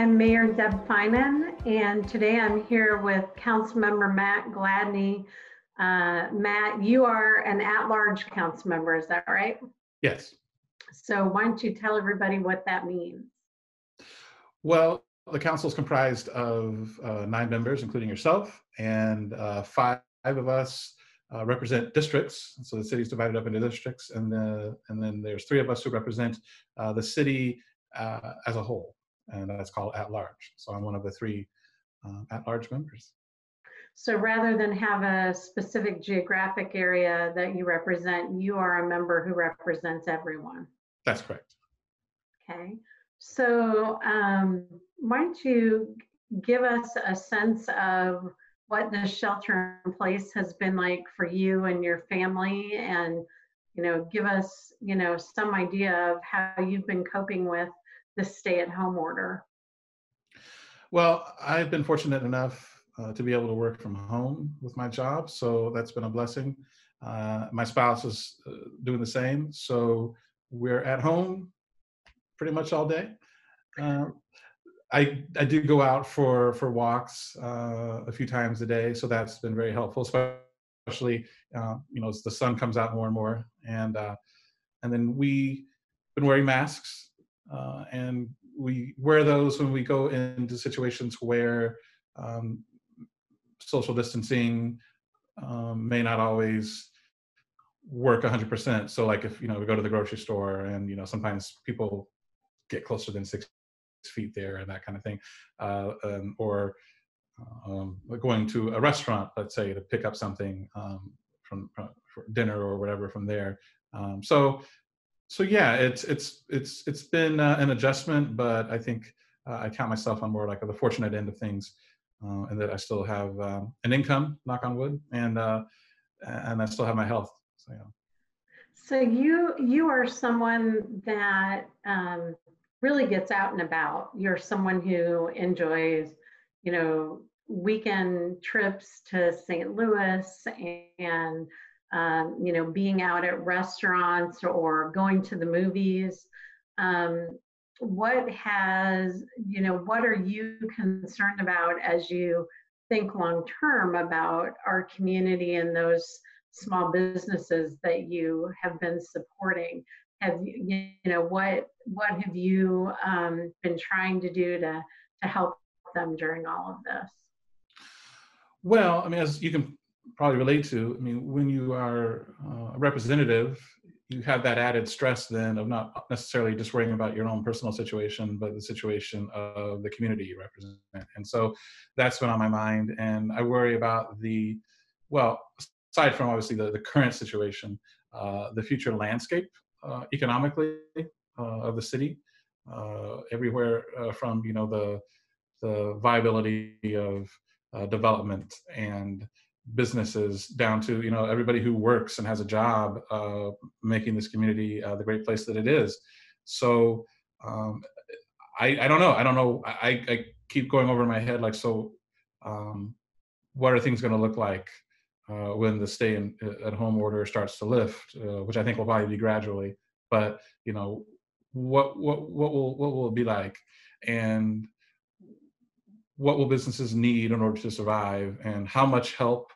I'm Mayor Deb Feinen, and today I'm here with Councilmember Matt Gladney. Uh, Matt, you are an at-large council member, is that right? Yes. So why don't you tell everybody what that means? Well, the council is comprised of uh, nine members, including yourself, and uh, five of us uh, represent districts. So the city is divided up into districts, and the, and then there's three of us who represent uh, the city uh, as a whole, and that's called at large. So I'm one of the three uh, at large members. So rather than have a specific geographic area that you represent, you are a member who represents everyone. That's correct. Okay. So um, why don't you give us a sense of what the shelter in place has been like for you and your family and you know give us you know some idea of how you've been coping with the stay at home order? Well i've been fortunate enough uh, to be able to work from home with my job so that's been a blessing. Uh, my spouse is uh, doing the same so we're at home pretty much all day. Uh, I, I do go out for for walks uh, a few times a day, so that's been very helpful, especially uh, you know as the sun comes out more and more, and uh, and then we've been wearing masks, uh, and we wear those when we go into situations where um, social distancing um, may not always work 100%. So like if you know we go to the grocery store and you know sometimes people get closer than six feet there and that kind of thing, uh, um, or um, going to a restaurant, let's say, to pick up something um, from, from dinner or whatever from there. Um, so, so yeah, it's it's it's it's been uh, an adjustment, but I think uh, I count myself on more like the fortunate end of things, uh, and that I still have um, an income, knock on wood, and uh, and I still have my health. So yeah. So you you are someone that um, really gets out and about. You're someone who enjoys, you know, weekend trips to St. Louis and, um, you know, being out at restaurants or going to the movies. Um, what has, you know, what are you concerned about as you think long term about our community and those small businesses that you have been supporting? have you, you know what what have you um, been trying to do to to help them during all of this well i mean as you can probably relate to i mean when you are uh, a representative you have that added stress then of not necessarily just worrying about your own personal situation but the situation of the community you represent and so that's been on my mind and i worry about the well aside from obviously the, the current situation uh, the future landscape uh, economically uh, of the city. Uh, everywhere from you know the the viability of development and businesses down to you know everybody who works and has a job uh, making this community uh, the great place that it is. So um, I, I don't know. I don't know. I, I keep going over my head like so um, what are things going to look like uh, when the stay in, uh, at home order starts to lift, uh, which I think will probably be gradually. But you know, what what what will what will it be like, and what will businesses need in order to survive, and how much help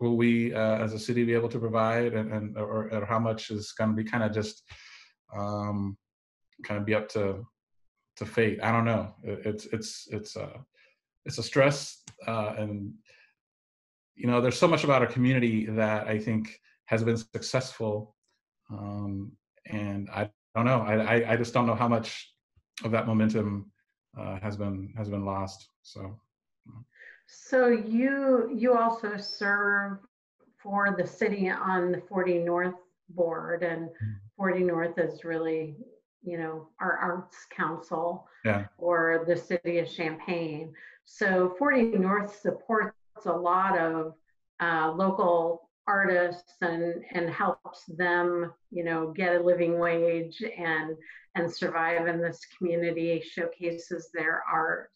will we uh, as a city be able to provide, and, and or, or how much is going to be kind of just um, kind of be up to to fate. I don't know. It's it's it's uh, it's a stress uh, and you know, there's so much about our community that I think has been successful. Um, and I don't know, I, I, just don't know how much of that momentum uh, has been has been lost. So. So you you also serve for the city on the 40 North board, and mm-hmm. 40 North is really you know our arts council yeah. or the city of Champaign. So 40 North supports a lot of uh, local artists and and helps them you know get a living wage and and survive in this community showcases their art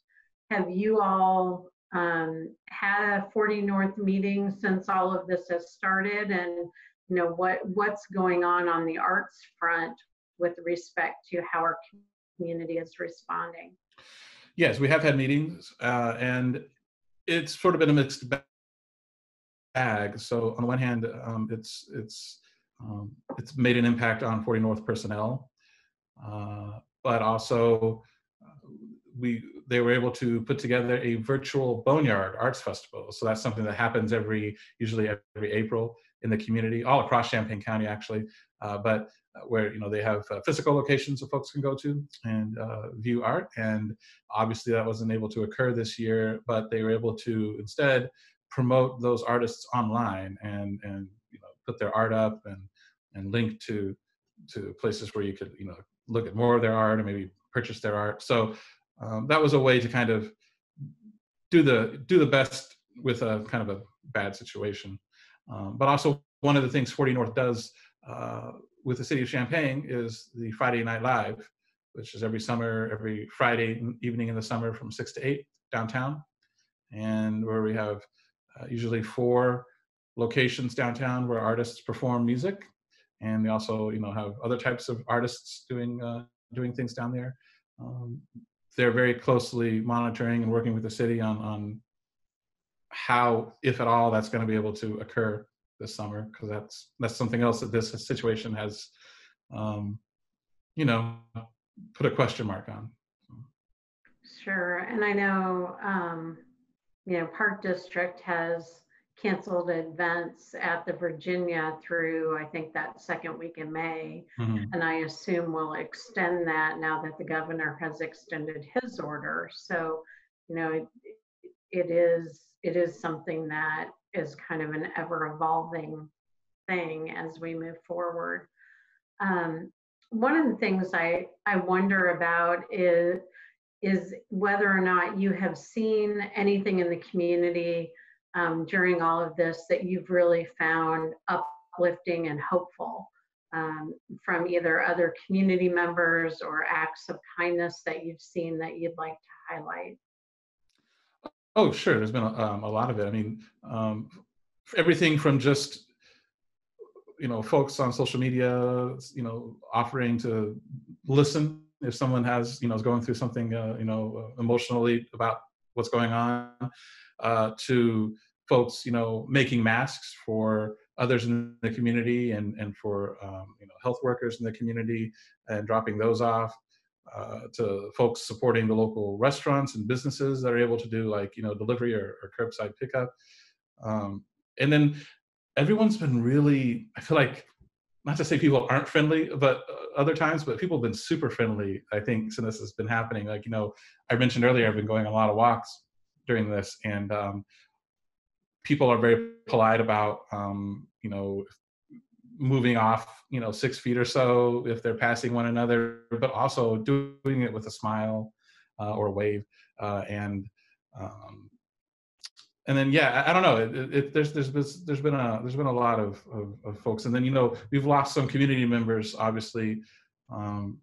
have you all um, had a 40 north meeting since all of this has started and you know what what's going on on the arts front with respect to how our community is responding Yes, we have had meetings, uh, and it's sort of been a mixed bag. So on the one hand, um, it's it's um, it's made an impact on 40 North personnel, uh, but also we they were able to put together a virtual boneyard arts festival. So that's something that happens every usually every April in the community, all across Champaign County actually. Uh, but uh, where you know they have uh, physical locations that folks can go to and uh, view art, and obviously that wasn't able to occur this year, but they were able to instead promote those artists online and and you know put their art up and and link to to places where you could you know look at more of their art and maybe purchase their art. So um, that was a way to kind of do the do the best with a kind of a bad situation. Um, but also one of the things 40 North does uh, with the city of Champaign is the Friday Night Live, which is every summer, every Friday evening in the summer from six to eight downtown, and where we have uh, usually four locations downtown where artists perform music, and we also, you know, have other types of artists doing uh, doing things down there. Um, they're very closely monitoring and working with the city on on how, if at all, that's going to be able to occur this summer because that's that's something else that this situation has, um, you know, put a question mark on. Sure, and I know, um, you know, Park District has canceled events at the Virginia through, I think, that second week in May. Mhm. And I assume we'll extend that now that the governor has extended his order. So, you know, it, it is it is something that is kind of an ever evolving thing as we move forward. Um, one of the things I, I wonder about is, is whether or not you have seen anything in the community um, during all of this that you've really found uplifting and hopeful um, from either other community members or acts of kindness that you've seen that you'd like to highlight. Oh, sure. There's been a, um, a lot of it. I mean, um, everything from just you know folks on social media, you know, offering to listen if someone has you know is going through something uh, you know emotionally about what's going on, uh, to folks you know making masks for others in the community and and for um, you know health workers in the community and dropping those off uh, to folks supporting the local restaurants and businesses that are able to do like you know delivery or, or curbside pickup. Um, and then everyone's been really i feel like not to say people aren't friendly but uh, other times but people have been super friendly i think since this has been happening like you know i mentioned earlier i've been going a lot of walks during this and um, people are very polite about um, you know moving off, you know, six feet or so if they're passing one another, but also doing it with a smile uh, or a wave. Uh, and um, and then yeah, I, I don't know. It, it, there's there's there's been a there's been a lot of, of, of folks, and then you know we've lost some community members, obviously, um,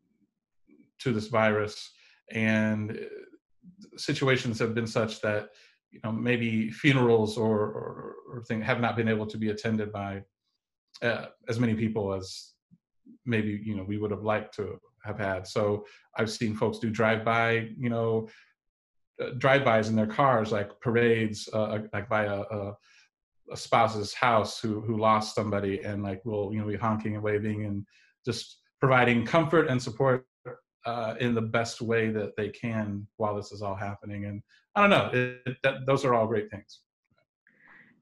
to this virus, and uh, situations have been such that you know maybe funerals or or, or thing have not been able to be attended by uh, as many people as maybe you know we would have liked to have had. So I've seen folks do drive-by, you know, drive-bys in their cars, like parades, uh, uh, like by a, a, a, spouse's house who who lost somebody, and like will you know be honking and waving and just providing comfort and support uh, in the best way that they can while this is all happening. And I don't know, it, it, that, those are all great things.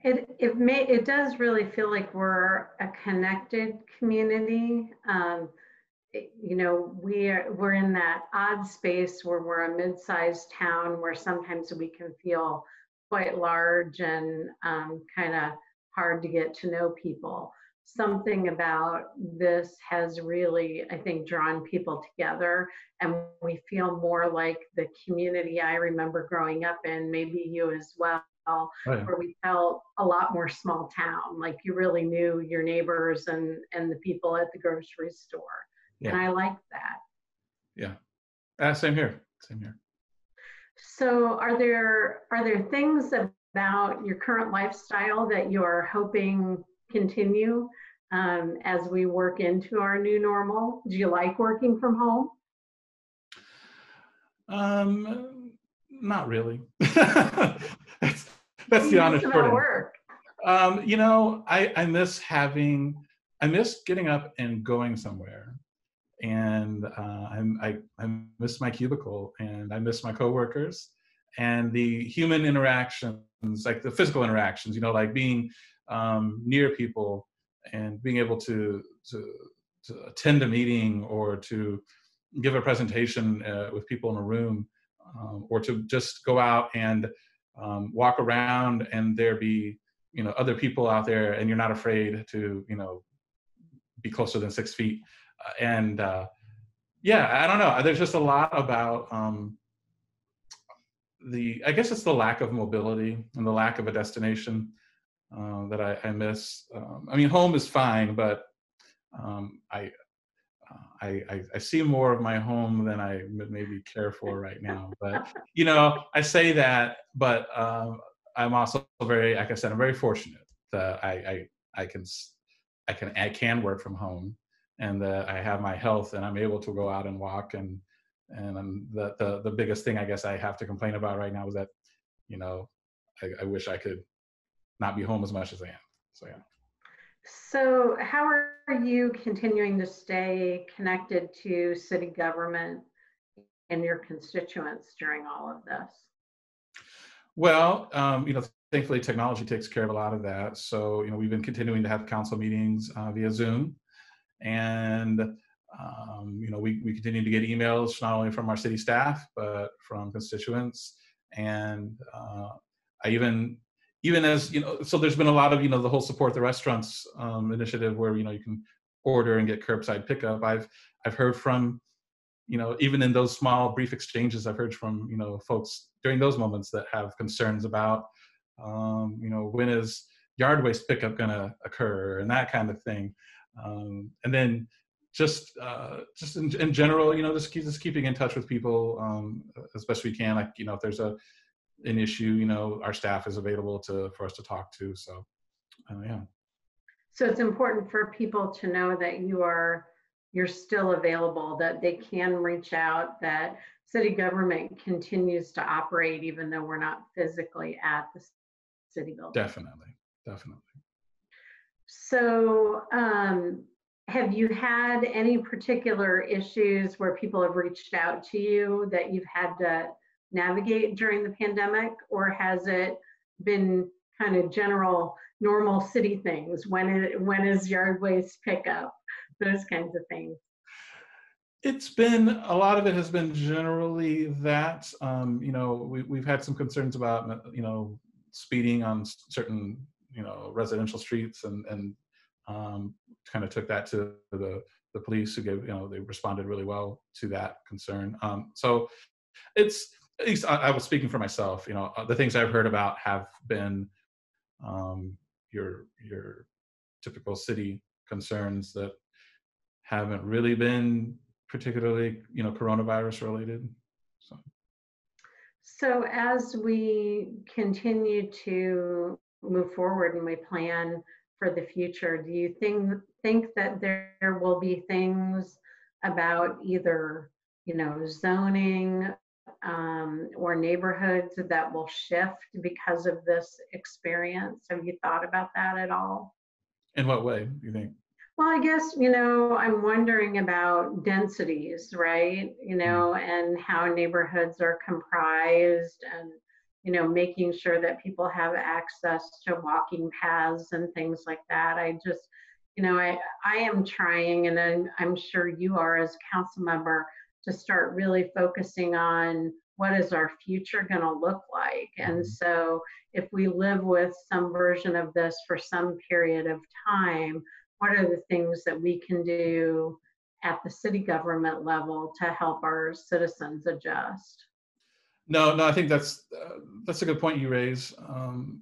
It it may it does really feel like we're a connected community. Um, you know, we are we're in that odd space where we're a mid-sized town where sometimes we can feel quite large and um, kind of hard to get to know people. Something about this has really, I think, drawn people together, and we feel more like the community I remember growing up in. Maybe you as well oh, yeah. where we felt a lot more small town like you really knew your neighbors and and the people at the grocery store yeah. and i like that yeah uh, same here same here so are there are there things about your current lifestyle that you are hoping continue um, as we work into our new normal do you like working from home um not really. that's that's the honest about work. Um, you know, I, I miss having, I miss getting up and going somewhere. And uh, I, I miss my cubicle and I miss my coworkers and the human interactions, like the physical interactions, you know, like being um, near people and being able to, to, to attend a meeting or to give a presentation uh, with people in a room um, or to just go out and um, walk around and there be you know other people out there and you're not afraid to you know be closer than six feet and uh, yeah i don't know there's just a lot about um, the i guess it's the lack of mobility and the lack of a destination uh, that I, I miss um, i mean home is fine but um, I, uh, I, I, I see more of my home than I maybe care for right now. But you know, I say that, but um, I'm also very, like I said, I'm very fortunate that I, I, I can, I can, I can work from home, and that I have my health, and I'm able to go out and walk. And and I'm, the the the biggest thing I guess I have to complain about right now is that, you know, I, I wish I could not be home as much as I am. So yeah. So how are you continuing to stay connected to city government and your constituents during all of this? Well, um, you know, thankfully technology takes care of a lot of that. So, you know, we've been continuing to have council meetings uh, via Zoom. And, um, you know, we, we continue to get emails not only from our city staff, but from constituents. And uh, I even, even as, you know, so there's been a lot of, you know, the whole support the restaurants um, initiative where, you know, you can order and get curbside pickup. I've, I've heard from you know, even in those small brief exchanges, I've heard from, you know, folks during those moments that have concerns about, um, you know, when is yard waste pickup going to occur and that kind of thing. Um, and then just, uh, just in, in, general, you know, just, keep, just keeping in touch with people um, as best we can. Like, you know, if there's a, an issue, you know, our staff is available to, for us to talk to. So, uh, yeah. So it's important for people to know that you are you're still available, that they can reach out, that city government continues to operate even though we're not physically at the city building. Definitely, definitely. So, um, have you had any particular issues where people have reached out to you that you've had to navigate during the pandemic, or has it been kind of general normal city things? When it, when is yard waste pickup? those kinds of things? It's been a lot of it has been generally that. Um, you know, we, we've had some concerns about you know speeding on certain you know residential streets, and and um, kind of took that to the the police who gave you know they responded really well to that concern. Um, so it's at least I, I, was speaking for myself. You know, uh, the things I've heard about have been um, your your typical city concerns that haven't really been particularly, you know, coronavirus related. So. So as we continue to move forward and we plan for the future, do you think think that there will be things about either, you know, zoning um, or neighborhoods that will shift because of this experience? Have you thought about that at all? In what way, you think? Well, I guess, you know, I'm wondering about densities, right? You mm. know, and how neighborhoods are comprised and, you know, making sure that people have access to walking paths and things like that. I just, you know, I, I am trying, and I'm, I'm sure you are as council member, to start really focusing on what is our future going to look like. And mm-hmm. so if we live with some version of this for some period of time, what are the things that we can do at the city government level to help our citizens adjust? No, no, I think that's uh, that's a good point you raise. Um,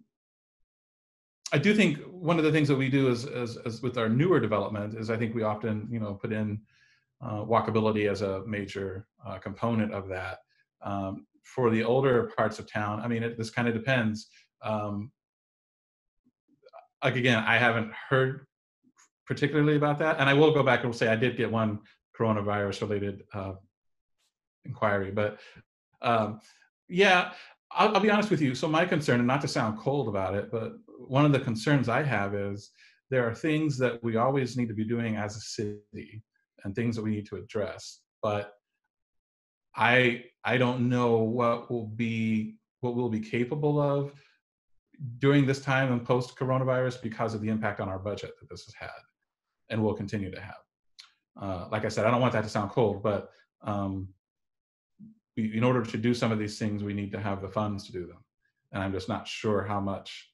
I do think one of the things that we do is, is, with our newer development is I think we often you know put in uh, walkability as a major uh, component of that. Um, for the older parts of town, I mean, it, this kind of depends. Um, like again, I haven't heard particularly about that. And I will go back and say I did get one coronavirus related uh, inquiry, but um, Yeah, I'll, I'll be honest with you. So my concern, and not to sound cold about it, but one of the concerns I have is there are things that we always need to be doing as a city and things that we need to address. But I I don't know what will be what we'll be capable of during this time and post coronavirus because of the impact on our budget that this has had and will continue to have. Uh, like I said, I don't want that to sound cold, but um, in order to do some of these things, we need to have the funds to do them. And I'm just not sure how much,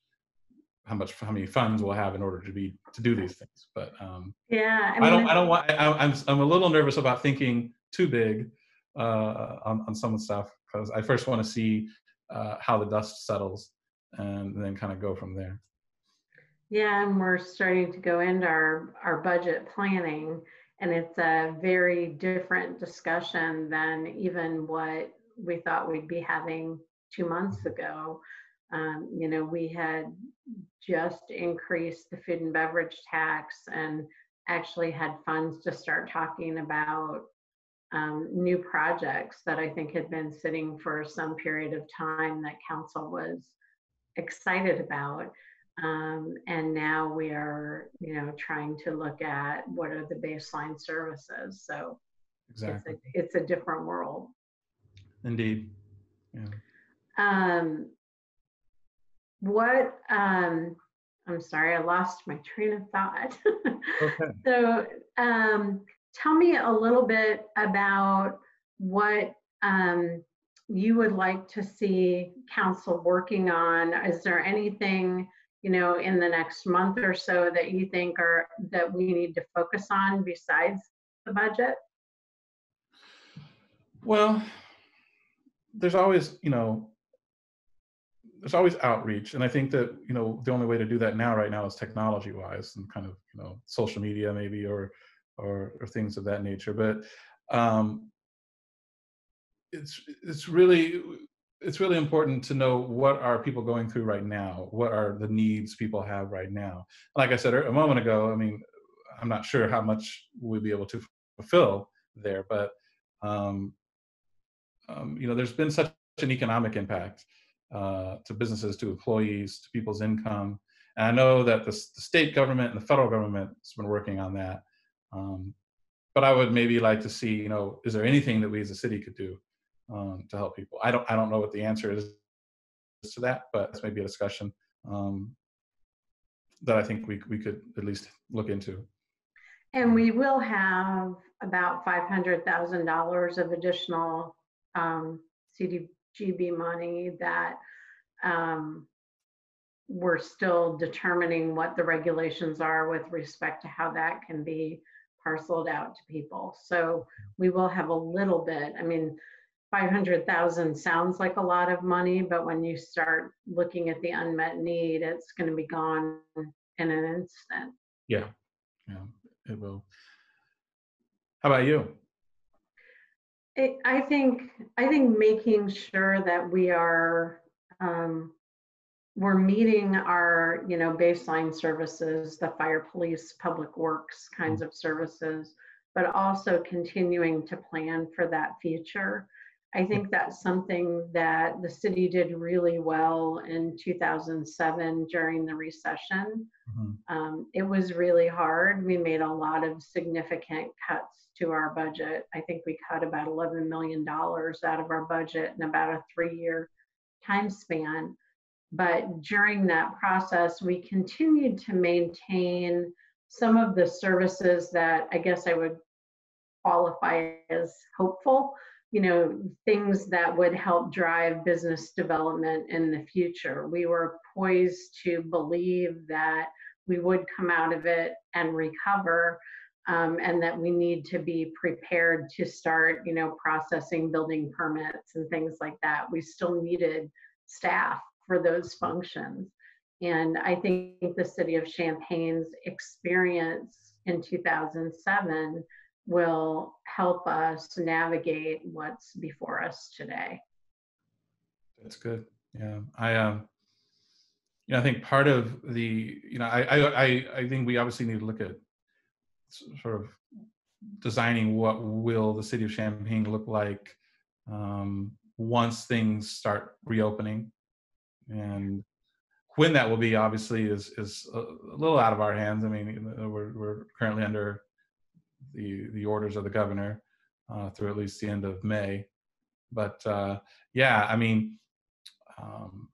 how much, how many funds we'll have in order to be to do these things. But um, yeah, I, mean, I don't, I don't want. I, I'm I'm a little nervous about thinking too big uh, on on some stuff because I first want to see uh, how the dust settles and then kind of go from there. Yeah, and we're starting to go into our our budget planning and it's a very different discussion than even what we thought we'd be having two months ago. Um, you know, we had just increased the food and beverage tax and actually had funds to start talking about um, new projects that I think had been sitting for some period of time that council was excited about. Um, and now we are, you know, trying to look at what are the baseline services. So exactly. it's, a, it's a different world. Indeed. Yeah. Um, what, um, I'm sorry, I lost my train of thought. okay. So um, tell me a little bit about what um, you would like to see council working on. Is there anything you know, in the next month or so that you think are that we need to focus on besides the budget? Well, there's always, you know, there's always outreach. And I think that, you know, the only way to do that now right now is technology wise and kind of, you know, social media maybe or or, or things of that nature. But um it's it's really it's really important to know what are people going through right now? What are the needs people have right now? Like i said a moment ago i mean i'm not sure how much we'll be able to fulfill there but um, um, you know there's been such an economic impact uh, to businesses to employees to people's income. And i know that the, the state government and the federal government has been working on that um, but i would maybe like to see you know is there anything that we as a city could do um, to help people. I don't I don't know what the answer is to that, but it's maybe a discussion um, that I think we we could at least look into. And we will have about five hundred thousand dollars of additional um, CDGB money that um, we're still determining what the regulations are with respect to how that can be parceled out to people. So we will have a little bit. I mean, 500,000 sounds like a lot of money, but when you start looking at the unmet need, it's going to be gone in an instant. Yeah, yeah, it will. How about you? It, I think I think making sure that we are um, we're meeting our you know baseline services, the fire, police, public works kinds mm. of services, but also continuing to plan for that future. I think that's something that the city did really well in 2007 during the recession. Mm-hmm. Um, it was really hard. We made a lot of significant cuts to our budget. I think we cut about $11 million out of our budget in about a three year time span. But during that process, we continued to maintain some of the services that I guess I would qualify as hopeful you know, things that would help drive business development in the future. We were poised to believe that we would come out of it and recover. Um, and that we need to be prepared to start, you know, processing building permits and things like that. We still needed staff for those functions. And I think the city of Champaign's experience in 2007 will help us navigate what's before us today. That's good. Yeah, I um, you know, I think part of the, you know, I I I think we obviously need to look at sort of designing what will the city of Champaign look like um, once things start reopening. And when that will be, obviously, is is a little out of our hands. I mean, we're we're currently under the the orders of the governor uh, through at least the end of May. But uh, yeah, I mean, um,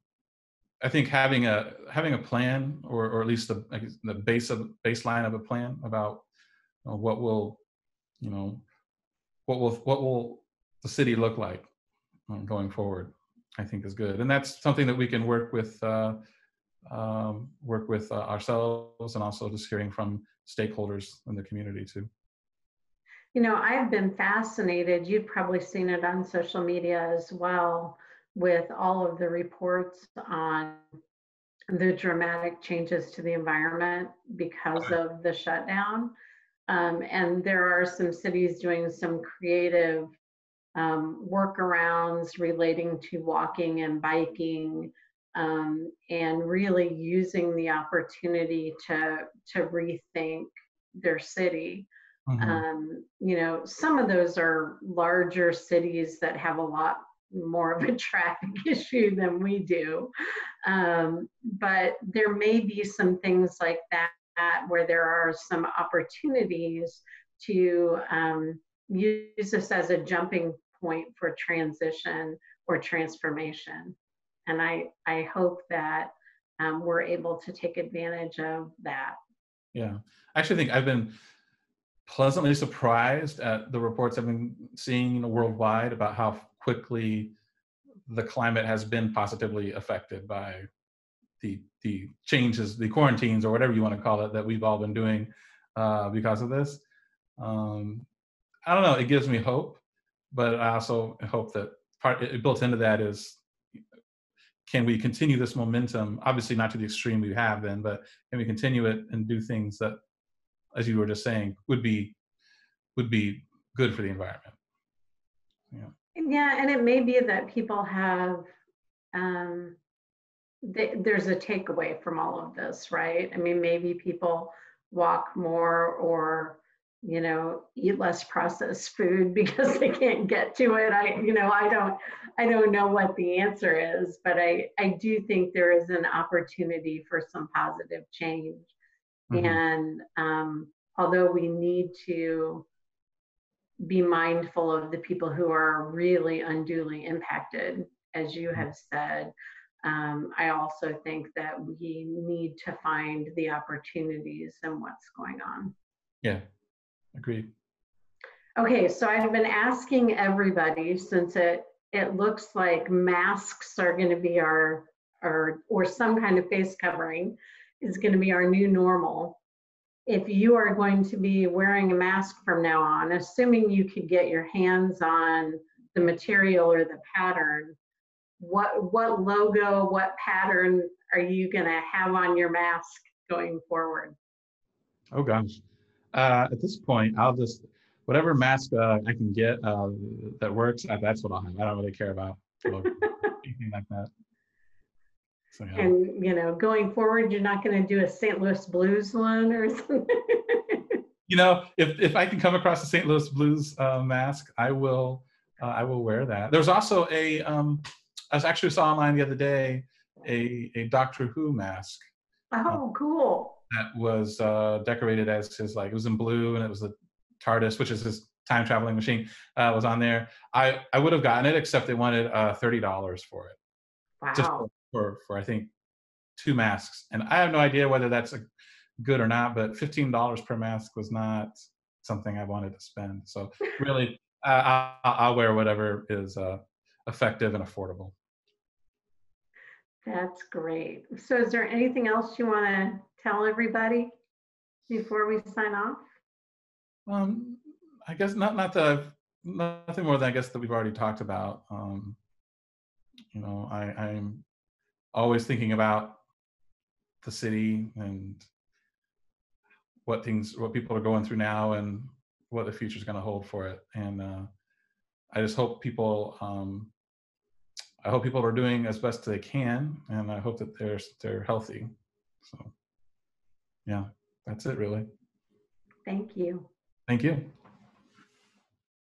I think having a having a plan, or or at least the the base of baseline of a plan about uh, what will, you know, what will what will the city look like um, going forward, I think is good, and that's something that we can work with uh, um, work with uh, ourselves, and also just hearing from stakeholders in the community too. You know, I've been fascinated. You've probably seen it on social media as well with all of the reports on the dramatic changes to the environment because of the shutdown. Um, and there are some cities doing some creative um, workarounds relating to walking and biking um, and really using the opportunity to, to rethink their city. Mm-hmm. Um, you know, some of those are larger cities that have a lot more of a traffic issue than we do. Um, but there may be some things like that where there are some opportunities to um, use this as a jumping point for transition or transformation. And I, I hope that um, we're able to take advantage of that. Yeah, I actually think I've been pleasantly surprised at the reports I've been seeing worldwide about how quickly the climate has been positively affected by the the changes, the quarantines or whatever you want to call it that we've all been doing uh, because of this. Um, I don't know. It gives me hope, but I also hope that part it, built into that is can we continue this momentum? Obviously, not to the extreme we have been, but can we continue it and do things that, as you were just saying, would be would be good for the environment? Yeah. Yeah, and it may be that people have um, there's a takeaway from all of this, right? I mean, maybe people walk more or you know eat less processed food because they can't get to it i you know i don't i don't know what the answer is but i i do think there is an opportunity for some positive change mm-hmm. and um, although we need to be mindful of the people who are really unduly impacted as you mm-hmm. have said um, I also think that we need to find the opportunities and what's going on. Yeah, agreed. Okay, so I've been asking everybody since it it looks like masks are going to be our or or some kind of face covering is going to be our new normal. If you are going to be wearing a mask from now on, assuming you could get your hands on the material or the pattern, what what logo, what pattern are you going to have on your mask going forward? Oh gosh, uh, at this point, I'll just whatever mask uh, I can get uh, that works. Uh, that's what I'll have. I don't really care about anything like that. So, yeah. And you know, going forward, you're not going to do a St. Louis Blues one or something. you know, if if I can come across a St. Louis Blues uh, mask, I will. Uh, I will wear that. There's also a um, I actually saw online the other day a, a Doctor Who mask. Oh, cool. That was uh, decorated as his, like, it was in blue and it was the TARDIS, which is his time traveling machine, uh, was on there. I, I would have gotten it, except they wanted uh, $30 for it. Wow. Just for, for, for, I think, two masks. And I have no idea whether that's a good or not, but $15 per mask was not something I wanted to spend. So really, uh, I'll, I'll, wear whatever is uh, effective and affordable. That's great. So is there anything else you want to tell everybody before we sign off? Um, I guess not, not that nothing more than I guess that we've already talked about. Um, you know, I, I'm always thinking about the city and what things, what people are going through now and what the future is going to hold for it. And uh, I just hope people um, I hope people are doing as best they can, and I hope that they're they're healthy. So, yeah, that's it really. Thank you. Thank you.